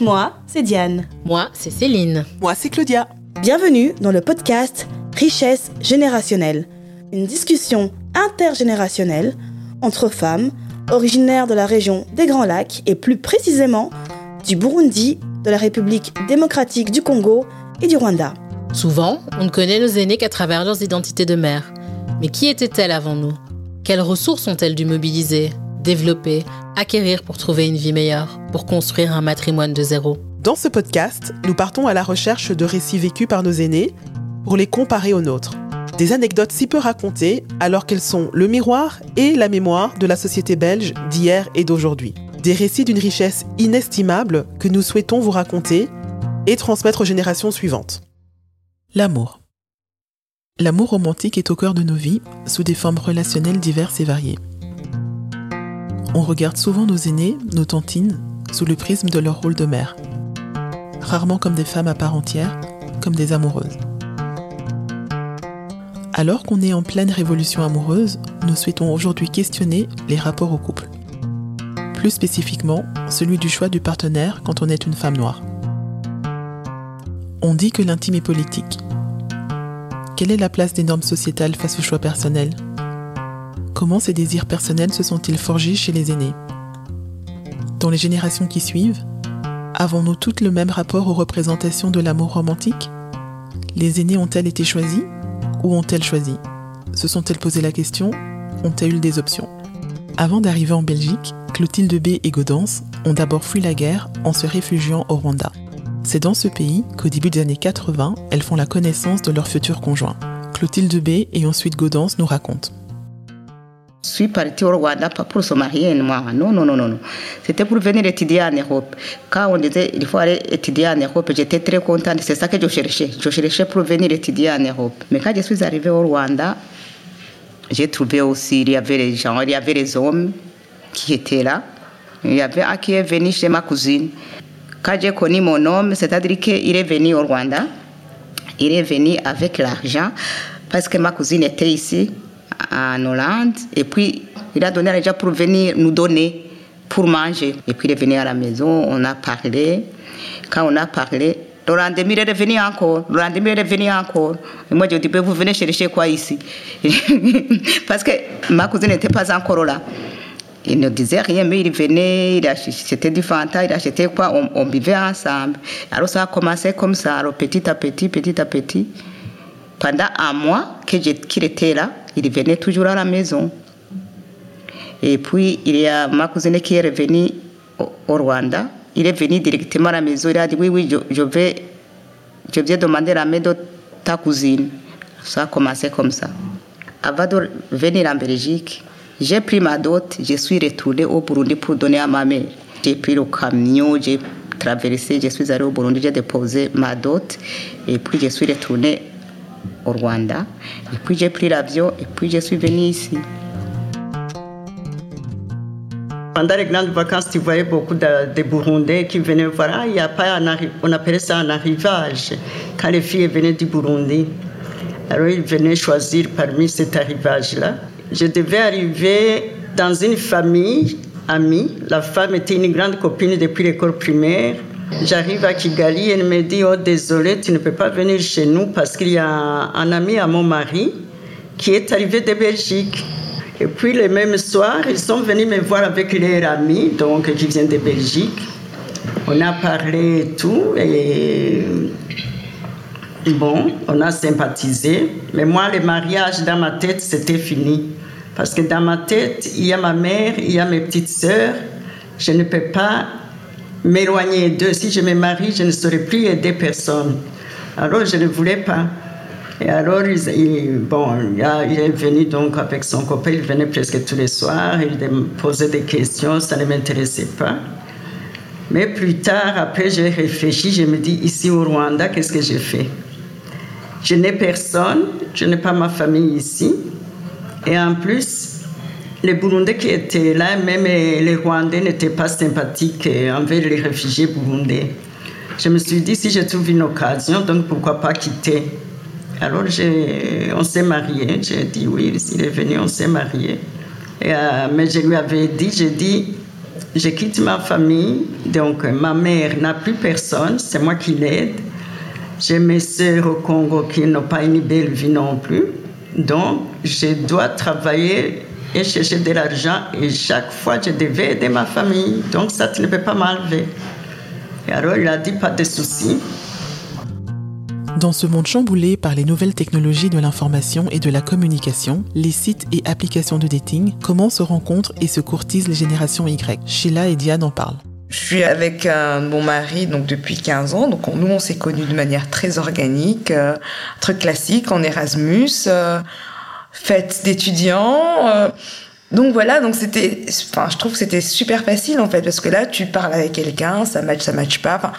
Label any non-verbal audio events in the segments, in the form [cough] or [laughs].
Moi, c'est Diane. Moi, c'est Céline. Moi, c'est Claudia. Bienvenue dans le podcast Richesse générationnelle, une discussion intergénérationnelle entre femmes originaires de la région des Grands Lacs et plus précisément du Burundi, de la République démocratique du Congo et du Rwanda. Souvent, on ne connaît nos aînés qu'à travers leurs identités de mère. Mais qui étaient-elles avant nous? Quelles ressources ont-elles dû mobiliser, développer, acquérir pour trouver une vie meilleure, pour construire un matrimoine de zéro Dans ce podcast, nous partons à la recherche de récits vécus par nos aînés pour les comparer aux nôtres. Des anecdotes si peu racontées alors qu'elles sont le miroir et la mémoire de la société belge d'hier et d'aujourd'hui. Des récits d'une richesse inestimable que nous souhaitons vous raconter et transmettre aux générations suivantes. L'amour. L'amour romantique est au cœur de nos vies sous des formes relationnelles diverses et variées. On regarde souvent nos aînés, nos tantines, sous le prisme de leur rôle de mère. Rarement comme des femmes à part entière, comme des amoureuses. Alors qu'on est en pleine révolution amoureuse, nous souhaitons aujourd'hui questionner les rapports au couple. Plus spécifiquement, celui du choix du partenaire quand on est une femme noire. On dit que l'intime est politique. Quelle est la place des normes sociétales face au choix personnel? Comment ces désirs personnels se sont-ils forgés chez les aînés? Dans les générations qui suivent, avons-nous toutes le même rapport aux représentations de l'amour romantique? Les aînés ont-elles été choisis ou ont-elles choisi? Se sont-elles posé la question Ont-elles eu des options? Avant d'arriver en Belgique, Clotilde B et Gaudence ont d'abord fui la guerre en se réfugiant au Rwanda. C'est dans ce pays qu'au début des années 80, elles font la connaissance de leur futur conjoint. Clotilde B et ensuite Gaudence nous racontent. Suis partie au Rwanda pas pour se marier, moi. Non, non, non, non. C'était pour venir étudier en Europe. Quand on disait il faut aller étudier en Europe, j'étais très contente. C'est ça que je cherchais. Je cherchais pour venir étudier en Europe. Mais quand je suis arrivée au Rwanda, j'ai trouvé aussi, il y avait les gens, il y avait les hommes qui étaient là. Il y avait un qui est venu chez ma cousine. Quand j'ai connu mon homme, c'est-à-dire qu'il est venu au Rwanda, il est venu avec l'argent parce que ma cousine était ici en Hollande et puis il a donné l'argent pour venir nous donner pour manger. Et puis il est venu à la maison, on a parlé. Quand on a parlé, le lendemain, il est revenu encore. Le lendemain, il est revenu encore. Et moi, je dis, vous venez chercher quoi ici? [laughs] Parce que ma cousine n'était pas encore là. Il ne disait rien, mais il venait, il achetait du Fanta, il achetait quoi, on, vivait ensemble. Alors ça a commencé comme ça, petit à petit, petit à petit. Pendant un mois qu'il était là, il venait toujours à la maison. Et puis, il y a ma cousine qui est revenue au, Rwanda. Il est venu directement à la maison. Il a dit, oui, oui, je, je vais, je viens demander la main de ta cousine. Ça a commencé comme ça. Avant de venir en Belgique, j'ai pris ma dot, je suis retournée au Burundi pour donner à ma mère. J'ai pris le camion, j'ai traversé, je suis allée au Burundi, j'ai déposé ma dot et puis je suis retournée au Rwanda. Et puis j'ai pris l'avion et puis je suis venue ici. Pendant les grandes vacances, tu voyais beaucoup de, Burundais qui venaient voir. Il y a pas on appelait ça un arrivage, quand les filles venaient du Burundi. Alors ils venaient choisir parmi cet arrivage-là. Je devais arriver dans une famille amie. La femme était une grande copine depuis l'école primaire. J'arrive à Kigali, elle me dit, oh désolé, tu ne peux pas venir chez nous parce qu'il y a un, un, ami à mon mari qui est arrivé de Belgique. Et puis le même soir, ils sont venus me voir avec leur ami, donc qui vient de Belgique. On a parlé et tout, et bon, on a sympathisé. Mais moi, le mariage dans ma tête, c'était fini. Parce que dans ma tête, il y a ma mère, il y a mes petites sœurs. Je ne peux pas m'éloigner d'eux. Si je me marie, je ne saurais plus aider personne. Alors, je ne voulais pas. Et alors, il, bon, il est venu donc avec son copain, il venait presque tous les soirs, il posait des questions, ça ne m'intéressait pas. Mais plus tard, après, j'ai réfléchi, je me dis, ici au Rwanda, qu'est-ce que j'ai fait? Je n'ai personne, je n'ai pas ma famille ici. Et en plus, les Burundais qui étaient là, même les Rwandais n'étaient pas sympathiques envers les réfugiés burundais. Je me suis dit, si je trouve une occasion, donc pourquoi pas quitter Alors on s'est mariés. J'ai dit oui, il est venu, on s'est mariés. Euh, mais je lui avais dit, j'ai dit, je quitte ma famille, donc ma mère n'a plus personne, c'est moi qui l'aide. J'ai mes sœurs au Congo qui n'ont pas une belle vie non plus. Donc, je dois travailler et chercher de l'argent et chaque fois, je devais aider ma famille. Donc, ça ne peut pas m'enlever. Et alors, il a dit pas de soucis. Dans ce monde chamboulé par les nouvelles technologies de l'information et de la communication, les sites et applications de dating, comment se rencontrent et se courtisent les générations Y Sheila et Diane en parlent. Je suis avec un, mon mari donc depuis 15 ans. Donc nous, on s'est connus de manière très organique, euh, truc classique, en Erasmus, euh, fête d'étudiants. Euh. donc voilà, donc c'était, enfin, je trouve que c'était super facile en fait parce que là, tu parles avec quelqu'un, ça match, ça match pas. Enfin,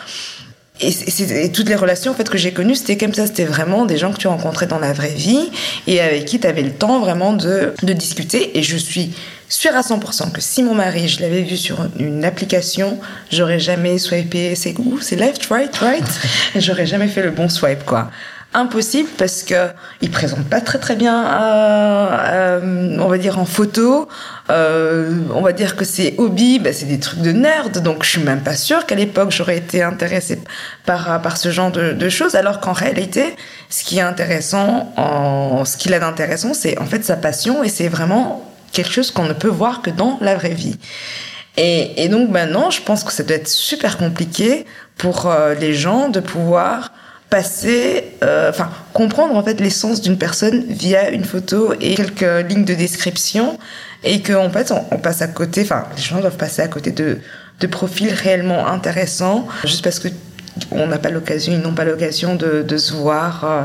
et, toutes les relations en fait que j'ai connues, c'était comme ça. C'était vraiment des gens que tu rencontrais dans la vraie vie et avec qui tu avais le temps vraiment de, de discuter. Et je suis sûre à 100% que si mon mari, je l'avais vu sur une application, j'aurais jamais swipé. C'est où? C'est left, right, right? [laughs] J'aurais jamais fait le bon swipe, quoi impossible parce que il présente pas très très bien, euh, euh, on va dire en photo. Euh, on va dire que c'est hobby, bah, c'est des trucs de nerd, donc je suis même pas sûre qu'à l'époque j'aurais été intéressée par par ce genre de, de choses, alors qu'en réalité, ce qui est intéressant, en, ce qu'il a d'intéressant, c'est en fait sa passion et c'est vraiment quelque chose qu'on ne peut voir que dans la vraie vie. Et, et donc maintenant, je pense que ça doit être super compliqué pour euh, les gens de pouvoir passer, euh, enfin comprendre en fait l'essence d'une personne via une photo et quelques lignes de description, et qu'en fait on, passe à côté, enfin les gens doivent passer à côté de, de profils réellement intéressants juste parce que on n'a pas l'occasion, ils n'ont pas l'occasion de, de, se voir. Euh,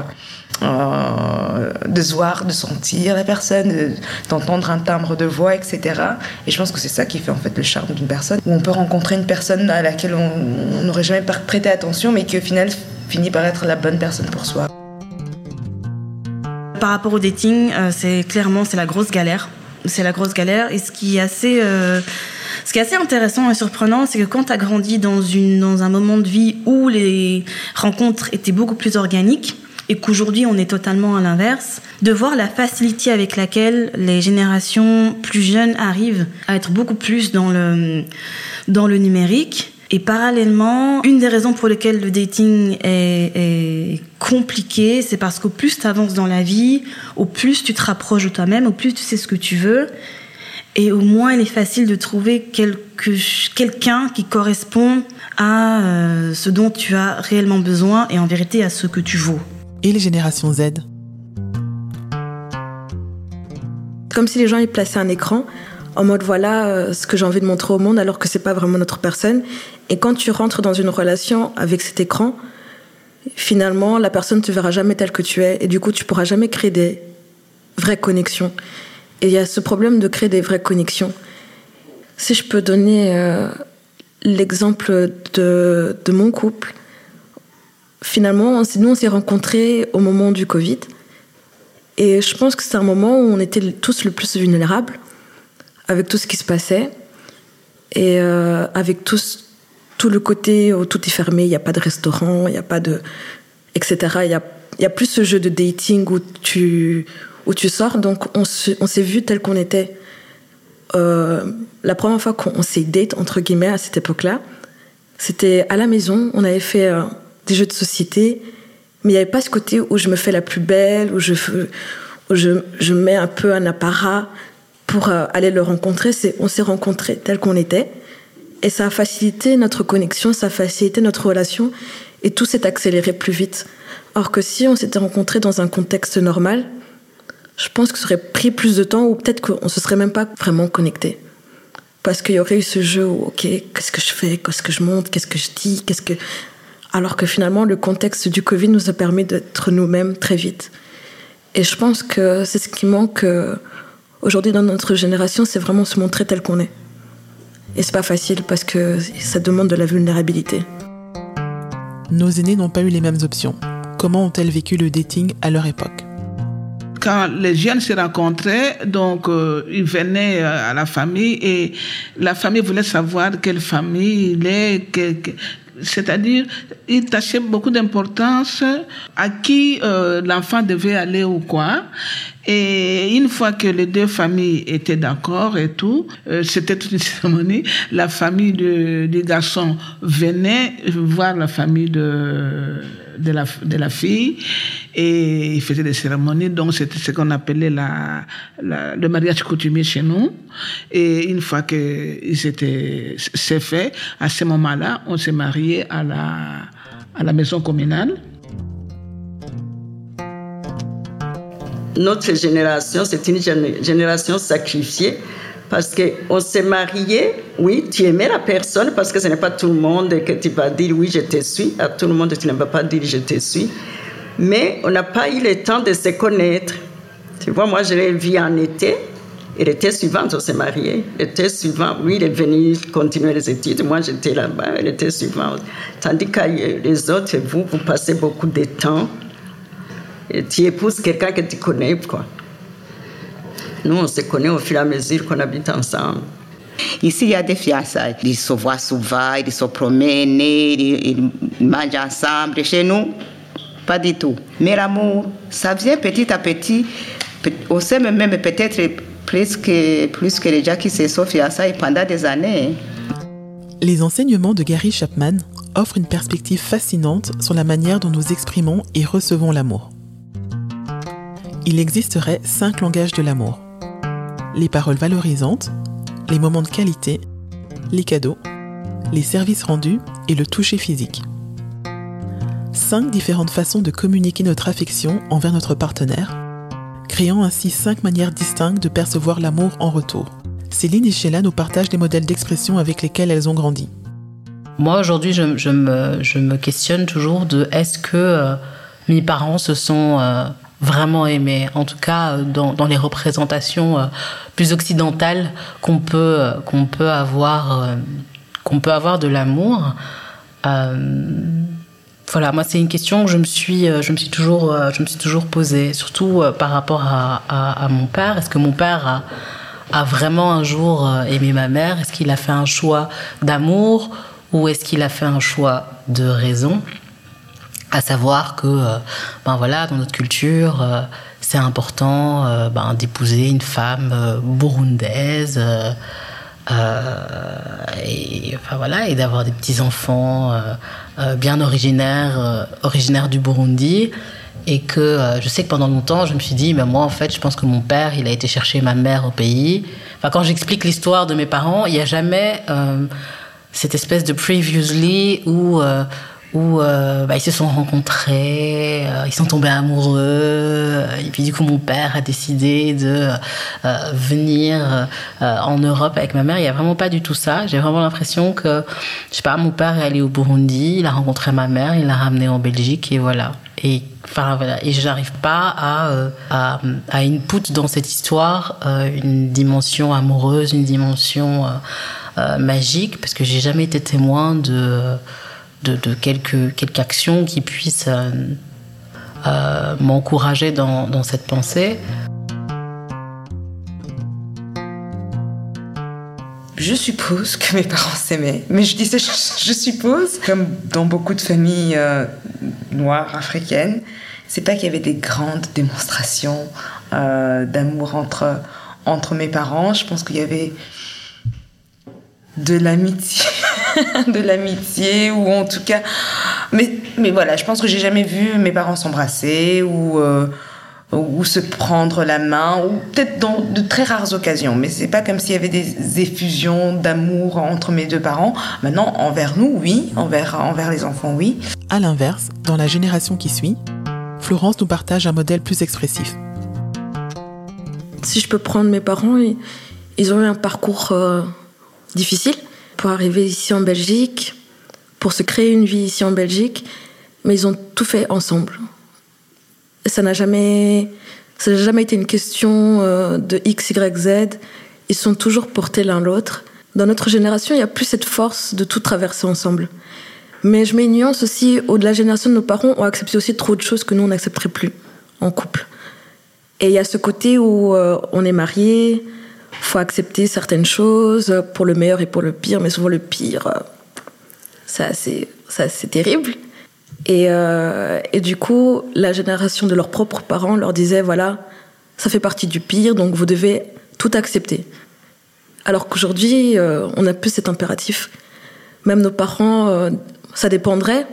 euh, de voir, de sentir la personne, d'entendre un timbre de voix, etc. Et je pense que c'est ça qui fait en fait le charme d'une personne, où on peut rencontrer une personne à laquelle on n'aurait jamais prêté attention, mais qui au final finit par être la bonne personne pour soi. Par rapport au dating, euh, c'est clairement c'est la grosse galère. C'est la grosse galère. Et ce qui est assez, euh, ce qui est assez intéressant et surprenant, c'est que quand tu as grandi dans, une, dans un moment de vie où les rencontres étaient beaucoup plus organiques, et qu'aujourd'hui on est totalement à l'inverse, de voir la facilité avec laquelle les générations plus jeunes arrivent à être beaucoup plus dans le, dans le numérique et parallèlement, une des raisons pour lesquelles le dating est, compliqué, c'est parce qu'au plus tu avances dans la vie, au plus tu te rapproches de toi-même, au plus tu sais ce que tu veux, et au moins il est facile de trouver quelqu'un qui correspond à euh, ce dont tu as réellement besoin et en vérité à ce que tu vaux. Les générations Z Comme si les gens y plaçaient un écran en mode voilà euh, ce que j'ai envie de montrer au monde alors que c'est pas vraiment notre personne. Et quand tu rentres dans une relation avec cet écran, finalement la personne te verra jamais telle que tu es et du coup tu pourras jamais créer des vraies connexions. Et il y a ce problème de créer des vraies connexions. Si je peux donner euh, l'exemple de, de mon couple, finalement, nous, on s'est rencontrés au moment du Covid. Et je pense que c'est un moment où on était tous le plus vulnérables avec tout ce qui se passait et euh, avec tout, le côté où tout est fermé, il n'y a pas de restaurant, il n'y a pas de. etc. Il y a, a plus ce jeu de dating où tu, où tu sors. Donc on, s'est vu tel qu'on était. Euh, la première fois qu'on s'est date, entre guillemets, à cette époque-là, c'était à la maison. On avait fait euh, des jeux de société, mais il n'y avait pas ce côté où je me fais la plus belle, où je, où je, je mets un peu un apparat pour euh, aller le rencontrer, c'est on s'est rencontrés tel qu'on était. Et ça a facilité notre connexion, ça a facilité notre relation et tout s'est accéléré plus vite. Or que si on s'était rencontrés dans un contexte normal, je pense que ça aurait pris plus de temps ou peut-être qu'on se serait même pas vraiment connecté. Parce qu'il y aurait eu ce jeu où, ok, qu'est-ce que je fais, qu'est-ce que je montre, qu'est-ce que je dis, qu'est-ce que. Alors que finalement, le contexte du Covid nous a permis d'être nous-mêmes très vite. Et je pense que c'est ce qui manque euh, Aujourd'hui, dans notre génération, c'est vraiment se montrer tel qu'on est. Et c'est pas facile parce que ça demande de la vulnérabilité. Nos aînés n'ont pas eu les mêmes options. Comment ont-elles vécu le dating à leur époque? Quand les jeunes se rencontraient, donc euh, ils venaient euh, à la famille et la famille voulait savoir quelle famille il est, c'est-à-dire ils tachaient beaucoup d'importance à qui euh, l'enfant devait aller ou quoi. Et une fois que les deux familles étaient d'accord et tout, euh, c'était toute une [laughs] cérémonie. La famille de, du garçon venait voir la famille de, de, la, de la fille et ils faisaient des cérémonies. Donc c'était ce qu'on appelait la, la, le mariage coutumier chez nous. Et une fois que c'est fait, à ce moment-là, on s'est marié à la, à la maison communale. Notre génération, c'est une génération sacrifiée parce qu'on s'est marié, oui, tu aimais la personne parce que ce n'est pas tout le monde que tu vas dire oui, je te suis. À tout le monde, tu ne vas pas dire je te suis. Mais on n'a pas eu le temps de se connaître. Tu vois, moi, je l'ai vu en été. Et l'été suivant, on s'est marié. L'été suivant, oui, il est venu continuer les études. Moi, j'étais là-bas. L'été suivant. Tandis que les autres, vous, vous passez beaucoup de temps tu épouses quelqu'un que tu connais, quoi. Nous, on se connaît au fur et à mesure qu'on habite ensemble. Ici, il y a des fiançailles. Ils se voient souvent, ils se promènent, ils, mangent ensemble. Chez nous, pas du tout. Mais l'amour, ça vient petit à petit. On sait même peut-être plus que, plus que les gens qui se sont fiançailles pendant des années. Les enseignements de Gary Chapman offrent une perspective fascinante sur la manière dont nous exprimons et recevons l'amour il existerait cinq langages de l'amour. Les paroles valorisantes, les moments de qualité, les cadeaux, les services rendus et le toucher physique. Cinq différentes façons de communiquer notre affection envers notre partenaire, créant ainsi cinq manières distinctes de percevoir l'amour en retour. Céline et Sheila nous partagent des modèles d'expression avec lesquels elles ont grandi. Moi, aujourd'hui, je, me, questionne toujours de est-ce que euh, mes parents se sont euh, vraiment aimé. En tout cas, euh, dans, dans les représentations euh, plus occidentales qu'on peut euh, qu'on peut avoir peut avoir de l'amour. voilà, moi c'est une question que je me suis je me suis toujours je me suis toujours posée, surtout par rapport à, mon père. Est-ce que mon père a, a vraiment un jour aimé ma mère? Est-ce qu'il a fait un choix d'amour ou est-ce qu'il a fait un choix de raison? À savoir que, euh, ben voilà, dans notre culture, euh, c'est important euh, ben, d'épouser une femme burundaise. et enfin voilà et d'avoir des petits enfants bien originaires originaires du Burundi et que je sais que pendant longtemps je me suis dit mais moi en fait je pense que mon père il a été chercher ma mère au pays enfin quand j'explique l'histoire de mes parents il n'y a jamais cette espèce de previously où où euh, bah, ils se sont rencontrés, euh, ils sont tombés amoureux, et puis du coup mon père a décidé de euh, venir en Europe avec ma mère. Il n'y a vraiment pas du tout ça. J'ai vraiment l'impression que, je sais pas, mon père est allé au Burundi, il a rencontré ma mère, il l'a ramené en Belgique et voilà. Et enfin voilà, et j'arrive pas à, à, à input dans cette histoire une dimension amoureuse, une dimension magique, parce que j'ai jamais été témoin de de, quelques, quelques actions qui puissent euh, euh, m'encourager dans, dans cette pensée. Je suppose que mes parents s'aimaient, mais je disais [laughs] je, suppose, comme dans beaucoup de familles euh, noires africaines, c'est pas qu'il y avait des grandes démonstrations d'amour entre, entre mes parents. Je pense qu'il y avait de l'amitié [laughs] de l'amitié ou en tout cas mais mais voilà je pense que j'ai jamais vu mes parents s'embrasser ou euh, ou se prendre la main ou peut-être dans de très rares occasions mais c'est pas comme s'il y avait des effusions d'amour entre mes deux parents. Maintenant envers nous oui envers envers les enfants oui. À l'inverse dans la génération qui suit Florence nous partage un modèle plus expressif. Si je peux prendre mes parents ils, ont eu un parcours euh, difficile pour arriver ici en Belgique, pour se créer une vie ici en Belgique, mais ils ont tout fait ensemble. Ça n'a jamais, jamais été une question euh, de X, Y, Z. Ils sont toujours portés l'un l'autre. Dans notre génération, il n'y a plus cette force de tout traverser ensemble. Mais je mets une nuance aussi, au-delà de la génération de nos parents, ont accepté aussi trop de choses que nous, on n'accepterait plus en couple. Et il y a ce côté où euh, on est marié, faut accepter certaines choses pour le meilleur et pour le pire, mais souvent le pire, euh, ça c'est ça terrible. Et, euh, et du coup, la génération de leurs propres parents leur disait voilà, ça fait partie du pire, donc vous devez tout accepter. Alors qu'aujourd'hui, euh, on a plus cet impératif. Même nos parents, euh, ça dépendrait,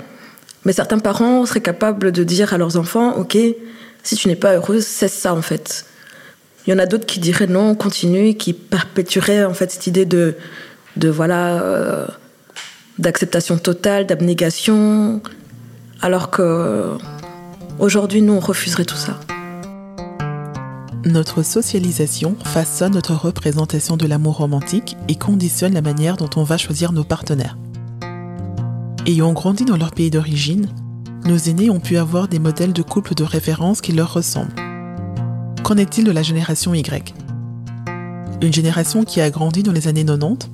mais certains parents seraient capables de dire à leurs enfants, ok, si tu n'es pas heureuse, cesse ça en fait. Il y en a d'autres qui diraient non, continue, qui perpétueraient en fait cette idée de, de voilà, euh, d'acceptation totale, d'abnégation, alors que aujourd'hui, nous, on refuserait tout ça. Notre socialisation façonne notre représentation de l'amour romantique et conditionne la manière dont on va choisir nos partenaires. Ayant grandi dans leur pays d'origine, nos aînés ont pu avoir des modèles de couple de référence qui leur ressemblent. Qu'en est-il de la génération Y? Une génération qui a grandi dans les années 90,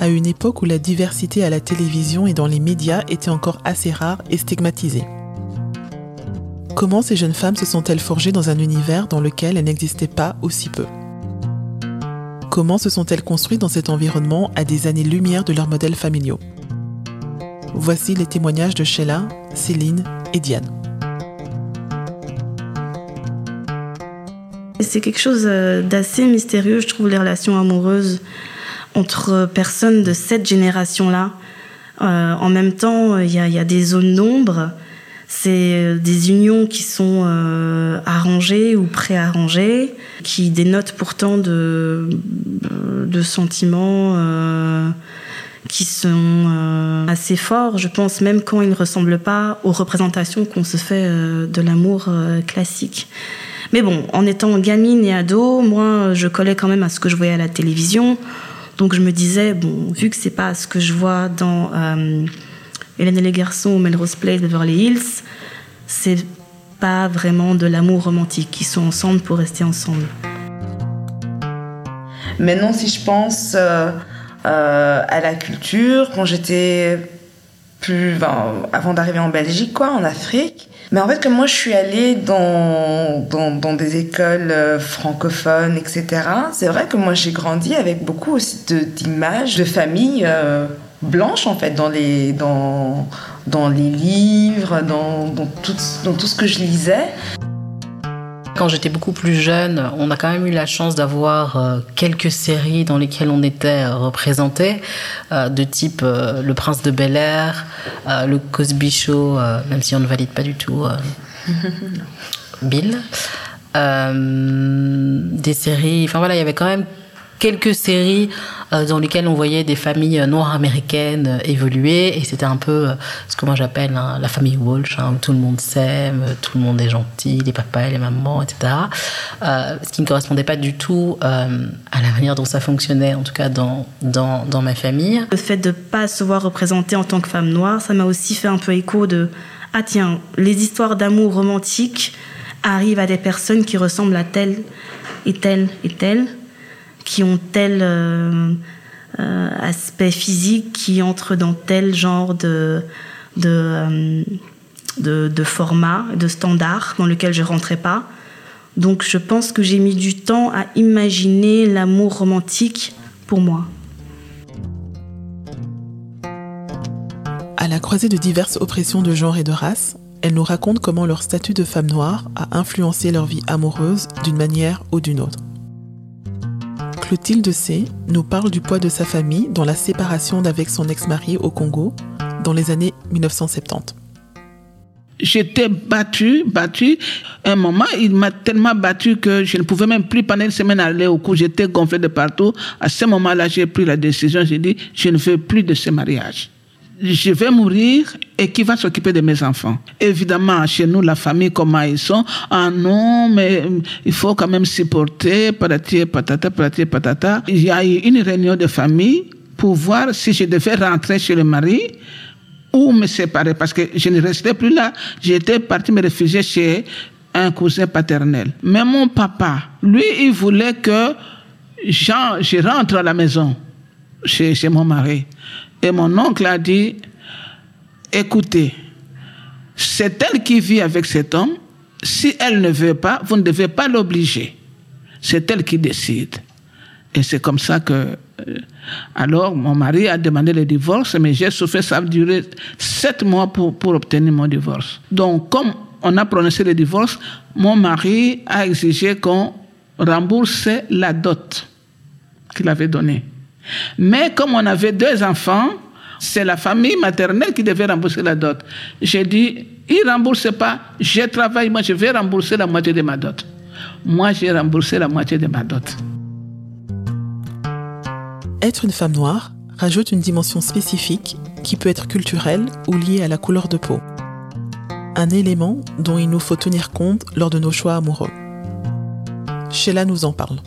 à une époque où la diversité à la télévision et dans les médias était encore assez rare et stigmatisée. Comment ces jeunes femmes se sont-elles forgées dans un univers dans lequel elles n'existaient pas aussi peu? Comment se sont-elles construites dans cet environnement à des années-lumière de leurs modèles familiaux? Voici les témoignages de Sheila, Céline et Diane. C'est quelque chose euh, d'assez mystérieux, je trouve, les relations amoureuses entre personnes de cette génération-là. Euh, en même temps, il y, a des zones d'ombre c'est euh, des unions qui sont euh, arrangées ou préarrangées, qui dénotent pourtant euh, de sentiments qui sont assez forts, je pense, même quand ils ne ressemblent pas aux représentations qu'on se fait de l'amour classique. Mais bon, en étant gamine et ado, moi, je collais quand même à ce que je voyais à la télévision. Donc je me disais, bon, vu que c'est pas ce que je vois dans Hélène et les garçons ou Melrose Place, Beverly Hills, c'est pas vraiment de l'amour romantique. Ils sont ensemble pour rester ensemble. Maintenant, si je pense euh, euh, à la culture, quand j'étais plus, avant d'arriver en Belgique, quoi, en Afrique. Mais en fait, comme moi, je suis allée dans, dans, des écoles euh, francophones, etc. C'est vrai que moi, j'ai grandi avec beaucoup aussi d'images de, familles blanches, en fait, dans les, dans, dans les livres, dans, dans, tout, dans tout ce que je lisais. Quand j'étais beaucoup plus jeune, on a quand même eu la chance d'avoir euh, quelques séries dans lesquelles on était euh, représenté, euh, de type Le Prince de Bel Air, Le Cosby Show, même si on ne valide pas du tout [laughs] Bill. des séries, enfin voilà, il y avait quand même quelques séries dans lesquelles on voyait des familles euh, noires américaines euh, évoluer. Et c'était un peu ce que moi j'appelle hein, la famille Walsh, hein, où tout le monde s'aime, tout le monde est gentil, les papas et les mamans, etc. ce qui ne correspondait pas du tout à la manière dont ça fonctionnait, en tout cas dans, dans, dans ma famille. Le fait de ne pas se voir représentée en tant que femme noire, ça m'a aussi fait un peu écho de Ah tiens, les histoires d'amour romantique arrivent à des personnes qui ressemblent à telle et telle et telle qui ont tel euh, euh, aspect physique, qui entrent dans tel genre de, de, euh, de, de format, de standard dans lequel je rentrais pas. Donc je pense que j'ai mis du temps à imaginer l'amour romantique pour moi. À la croisée de diverses oppressions de genre et de race, elle nous raconte comment leur statut de femme noire a influencé leur vie amoureuse d'une manière ou d'une autre. Clotilde C. nous parle du poids de sa famille dans la séparation d'avec son ex-mari au Congo dans les années 1970. J'étais battue, battue. Un moment, il m'a tellement battue que je ne pouvais même plus pendant une semaine aller au cours. J'étais gonflée de partout. À ce moment-là, j'ai pris la décision. J'ai dit, je ne veux plus de ce mariage je vais mourir et qui va s'occuper de mes enfants Évidemment, chez nous, la famille, comment ils sont? Ah non, mais euh, il faut quand même supporter, patati patata, patati. Il y a eu une réunion de famille pour voir si je devais rentrer chez le mari ou me séparer parce que je ne restais plus là. J'étais parti me réfugier chez un cousin paternel. Mais mon papa, lui, il voulait que je rentre à la maison chez mon mari. Et mon oncle a dit, écoutez, c'est elle qui vit avec cet homme. Si elle ne veut pas, vous ne devez pas l'obliger. C'est elle qui décide. Et c'est comme ça que... Euh, alors, mon mari a demandé le divorce, mais j'ai souffert, ça a duré sept mois pour, pour obtenir mon divorce. Donc, comme on a prononcé le divorce, mon mari a exigé qu'on rembourse la dot qu'il avait donnée. Mais comme on avait deux enfants, c'est la famille maternelle qui devait rembourser la dot. J'ai dit, il ne rembourse pas, je travaille, moi je vais rembourser la moitié de ma dot. Moi j'ai remboursé la moitié de ma dot. Être une femme noire rajoute une dimension spécifique qui peut être culturelle ou liée à la couleur de peau. Un élément dont il nous faut tenir compte lors de nos choix amoureux. Sheila nous en parle.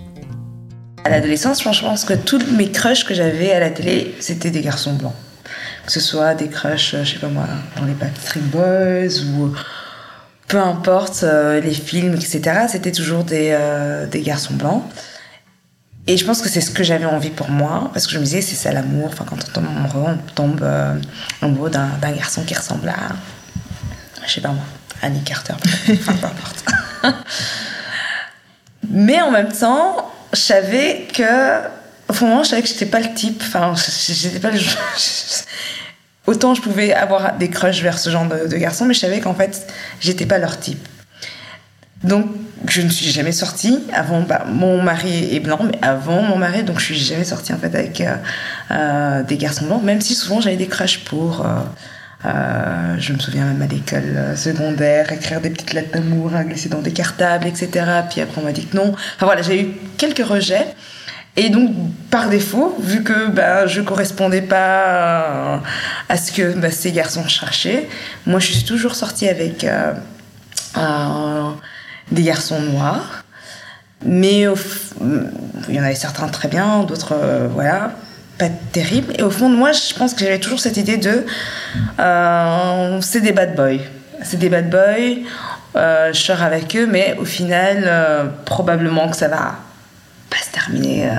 À l'adolescence, je pense que tous mes crushs que j'avais à la télé, c'était des garçons blancs que ce soit des crushs, je sais pas moi, dans les Backstreet Boys ou peu importe euh, les films, etc. C'était toujours des, euh, des garçons blancs. Et je pense que c'est ce que j'avais envie pour moi, parce que je me disais, c'est ça l'amour. Enfin, quand on tombe amoureux, on tombe euh, amoureux d'un, garçon qui ressemble à, je sais pas moi, Annie Carter. enfin, peu importe. [laughs] Mais en même temps, je savais que au fond, je savais que j'étais pas le type. Enfin, j'étais pas le. [laughs] Autant je pouvais avoir des crushs vers ce genre de, garçons, mais je savais qu'en fait, j'étais pas leur type. Donc, je ne suis jamais sortie. Avant, bah, mon mari est blanc, mais avant mon mari, donc je suis jamais sortie en fait avec euh, euh, des garçons blancs, même si souvent j'avais des crushs pour. Euh, je me souviens même à l'école secondaire, écrire des petites lettres d'amour, glisser dans des cartables, etc. Puis après, on m'a dit que non. Enfin voilà, j'ai eu quelques rejets. Et donc, par défaut, vu que ben, je correspondais pas à ce que ben, ces garçons cherchaient, moi je suis toujours sortie avec euh, des garçons noirs. Mais il y en avait certains très bien, d'autres, euh, voilà, pas terribles. Et au fond de moi, je pense que j'avais toujours cette idée de euh, c'est des bad boys. C'est des bad boys, je sors avec eux, mais au final, probablement que ça va pas se terminer euh,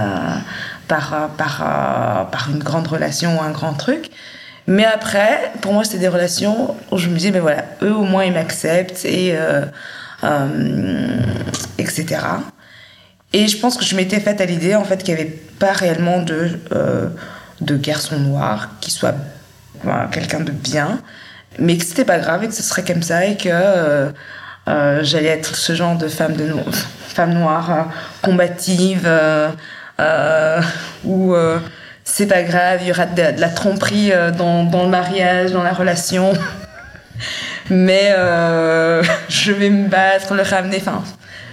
par, euh, par, euh, par une grande relation ou un grand truc. Mais après, pour moi, c'était des relations où je me disais, mais voilà, eux au moins ils m'acceptent et etc. Et je pense que je m'étais faite à l'idée en fait qu'il n'y avait pas réellement de de garçon noir qui soit quelqu'un de bien, mais que c'était pas grave et que ce serait comme ça et que j'allais être ce genre de femme de femme noire euh, combative euh, euh, ou c'est pas grave, il y aura de, la tromperie dans, dans, le mariage, dans la relation. [laughs] Mais [laughs] je vais me battre, le ramener, enfin,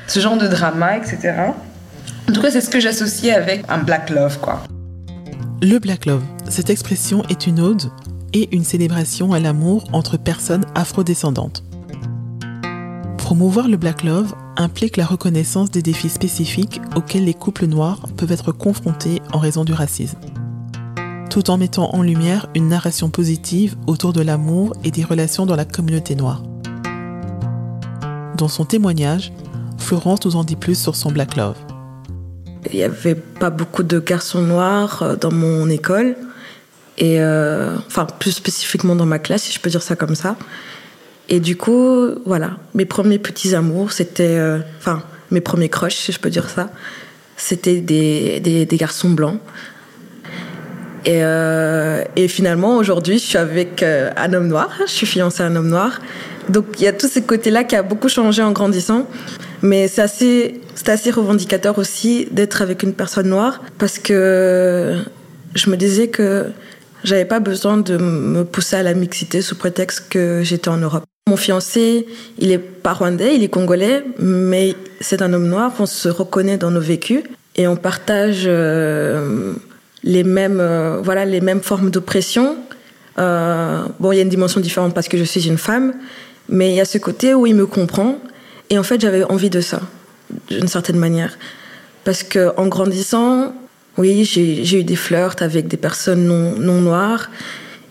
ce genre de drama, etc. En tout cas, c'est ce que j'associe avec un black love, quoi. Le black love, cette expression est une ode et une célébration à l'amour entre personnes afrodescendantes. Promouvoir le Black Love implique la reconnaissance des défis spécifiques auxquels les couples noirs peuvent être confrontés en raison du racisme, tout en mettant en lumière une narration positive autour de l'amour et des relations dans la communauté noire. Dans son témoignage, Florence nous en dit plus sur son Black Love. Il n'y avait pas beaucoup de garçons noirs euh, dans mon école, et euh, enfin plus spécifiquement dans ma classe, si je peux dire ça comme ça. Et du coup, voilà, mes premiers petits amours, c'était, euh, enfin, mes premiers crushs, si je peux dire ça, c'était des, des, garçons blancs. Et, et finalement, aujourd'hui, je suis avec un homme noir, je suis fiancée à un homme noir. Donc, il y a tous ces côtés-là qui a beaucoup changé en grandissant. Mais c'est assez, c'est assez revendicateur aussi d'être avec une personne noire parce que je me disais que j'avais pas besoin de me pousser à la mixité sous prétexte que j'étais en Europe. Mon fiancé, il est pas rwandais, il est congolais, mais c'est un homme noir. On se reconnaît dans nos vécus et on partage euh, les mêmes, euh, voilà, les mêmes formes d'oppression. Euh, bon, il y a une dimension différente parce que je suis une femme, mais il y a ce côté où il me comprend. Et en fait, j'avais envie de ça, d'une certaine manière, parce que en grandissant, oui, j'ai eu des flirts avec des personnes non, non noires,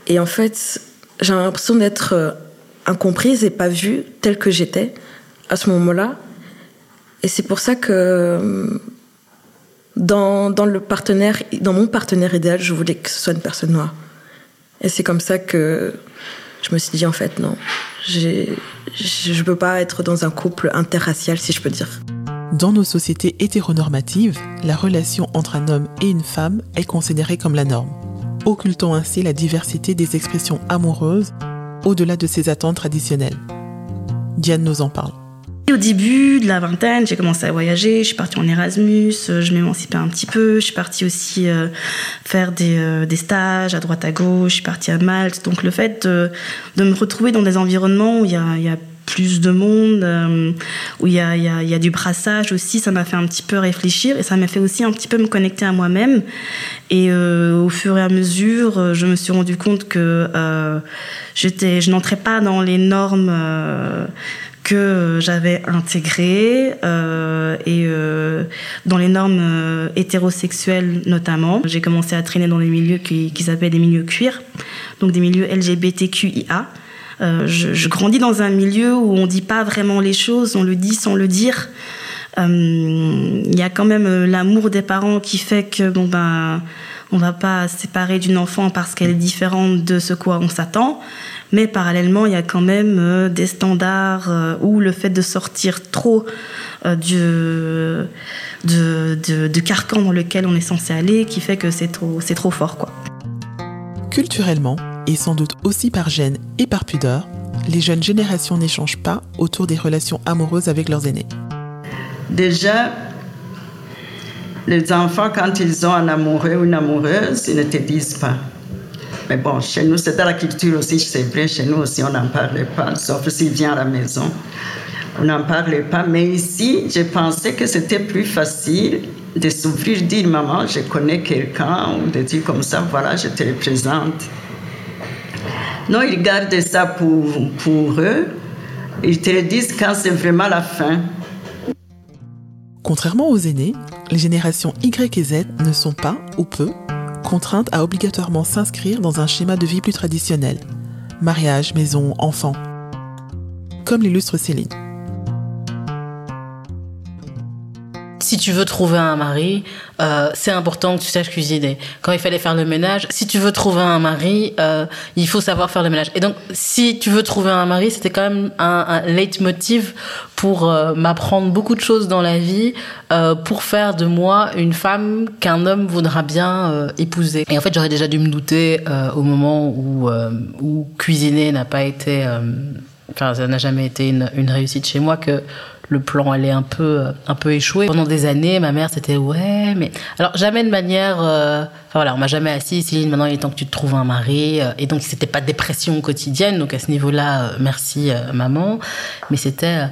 et en fait, j'ai l'impression d'être incomprise et pas vue telle que j'étais à ce moment-là. Et c'est pour ça que dans, dans, le partenaire, dans mon partenaire idéal, je voulais que ce soit une personne noire. Et c'est comme ça que je me suis dit, en fait, non, je ne peux pas être dans un couple interracial, si je peux dire. Dans nos sociétés hétéronormatives, la relation entre un homme et une femme est considérée comme la norme, occultant ainsi la diversité des expressions amoureuses au-delà de ses attentes traditionnelles. Diane nous en parle. Au début de la vingtaine, j'ai commencé à voyager, je suis partie en Erasmus, euh, je m'émancipais un petit peu, je suis partie aussi euh, faire des, euh, des, stages à droite à gauche, je suis partie à Malte. Donc le fait de, me retrouver dans des environnements où il y a, plus de monde, où il y a, y, y a, du brassage aussi, ça m'a fait un petit peu réfléchir et ça m'a fait aussi un petit peu me connecter à moi-même. Et au fur et à mesure, je me suis rendu compte que j'étais, je n'entrais pas dans les normes que j'avais intégrées euh, et euh, dans les normes euh, hétérosexuelles notamment. J'ai commencé à traîner dans des milieux qui, qui s'appellent des milieux queer, donc des milieux LGBTQIA. Euh, je, je, grandis dans un milieu où on dit pas vraiment les choses, on le dit sans le dire. Il euh, y a quand même l'amour des parents qui fait que bon ben on va pas séparer d'une enfant parce qu'elle est différente de ce quoi on s'attend. Mais parallèlement, il y a quand même euh, des standards euh, ou le fait de sortir trop euh, du, de, de, de, carcan dans lequel on est censé aller qui fait que c'est trop, c'est trop fort. Quoi. Culturellement, et sans doute aussi par gêne et par pudeur, les jeunes générations n'échangent pas autour des relations amoureuses avec leurs aînés. Déjà, les enfants, quand ils ont un amoureux ou une amoureuse, ils ne te disent pas. Mais bon, chez nous, c'est dans la culture aussi, c'est vrai, chez nous aussi, on n'en parlait pas, sauf s'il vient à la maison. On n'en parlait pas. Mais ici, j'ai pensé que c'était plus facile de s'ouvrir, dire maman, je connais quelqu'un, ou de dire comme ça, voilà, je te représente. Non, ils gardent ça pour, pour eux. Ils te le disent quand c'est vraiment la fin. Contrairement aux aînés, les générations Y et Z ne sont pas, ou peu, contraintes à obligatoirement s'inscrire dans un schéma de vie plus traditionnel. Mariage, maison, enfant. Comme l'illustre Céline. Si tu veux trouver un mari, euh, c'est important que tu saches cuisiner. Quand il fallait faire le ménage, si tu veux trouver un mari, euh, il faut savoir faire le ménage. Et donc, si tu veux trouver un mari, c'était quand même un, un leitmotiv pour euh, m'apprendre beaucoup de choses dans la vie, pour faire de moi une femme qu'un homme voudra bien épouser. Et en fait, j'aurais déjà dû me douter au moment où, où cuisiner n'a pas été, enfin, ça n'a jamais été une, une réussite chez moi que le plan allait un peu un peu échouer. Pendant des années ma mère c'était ouais mais alors jamais de manière euh... enfin voilà on m'a jamais assis Céline maintenant il est temps que tu te trouves un mari et donc c'était pas dépression quotidienne donc à ce niveau là merci maman mais c'était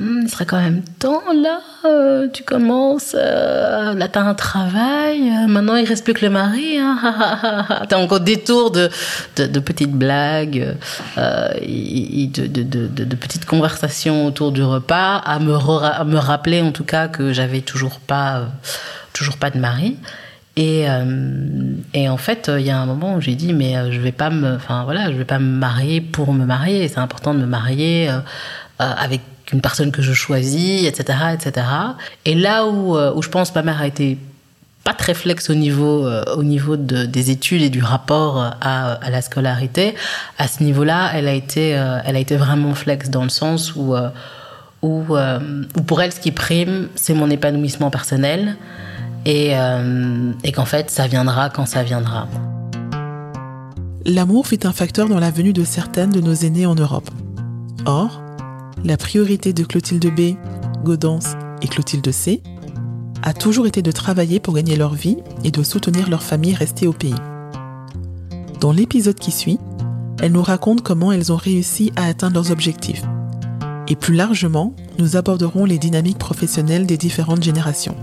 il serait quand même temps, là, euh, tu commences, euh, là t'as un travail, euh, maintenant il reste plus que le mari, hein, [laughs] t'as encore des tours de, petites blagues, euh, de, petites conversations autour du repas, à me, me rappeler en tout cas que j'avais toujours pas, toujours pas de mari. Et, et, en fait, il y a un moment où j'ai dit, mais je vais voilà, vais pas me marier pour me marier. C'est important de me marier avec une personne que je choisis, etc., etc. Et là où, où je pense ma mère a été pas très flex au niveau, euh, au niveau de, des études et du rapport à, à la scolarité, à ce niveau-là, elle a été, euh, elle a été vraiment flex dans le sens où, euh, où, où pour elle, ce qui prime, c'est mon épanouissement personnel et, et qu'en fait, ça viendra quand ça viendra. L'amour fut un facteur dans la venue de certaines de nos aînés en Europe. Or, la priorité de Clotilde B, Gaudence et Clotilde C a toujours été de travailler pour gagner leur vie et de soutenir leur famille restée au pays. Dans l'épisode qui suit, elles nous racontent comment elles ont réussi à atteindre leurs objectifs. Et plus largement, nous aborderons les dynamiques professionnelles des différentes générations.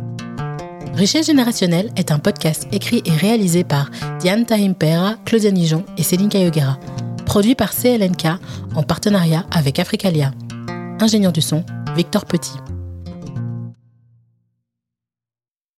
Richesse générationnelle est un podcast écrit et réalisé par Diane Tahimpera, Claudia Nijon et Céline Kayogera, produit par CLNK en partenariat avec Africalia. Ingénieur du son, Victor Petit.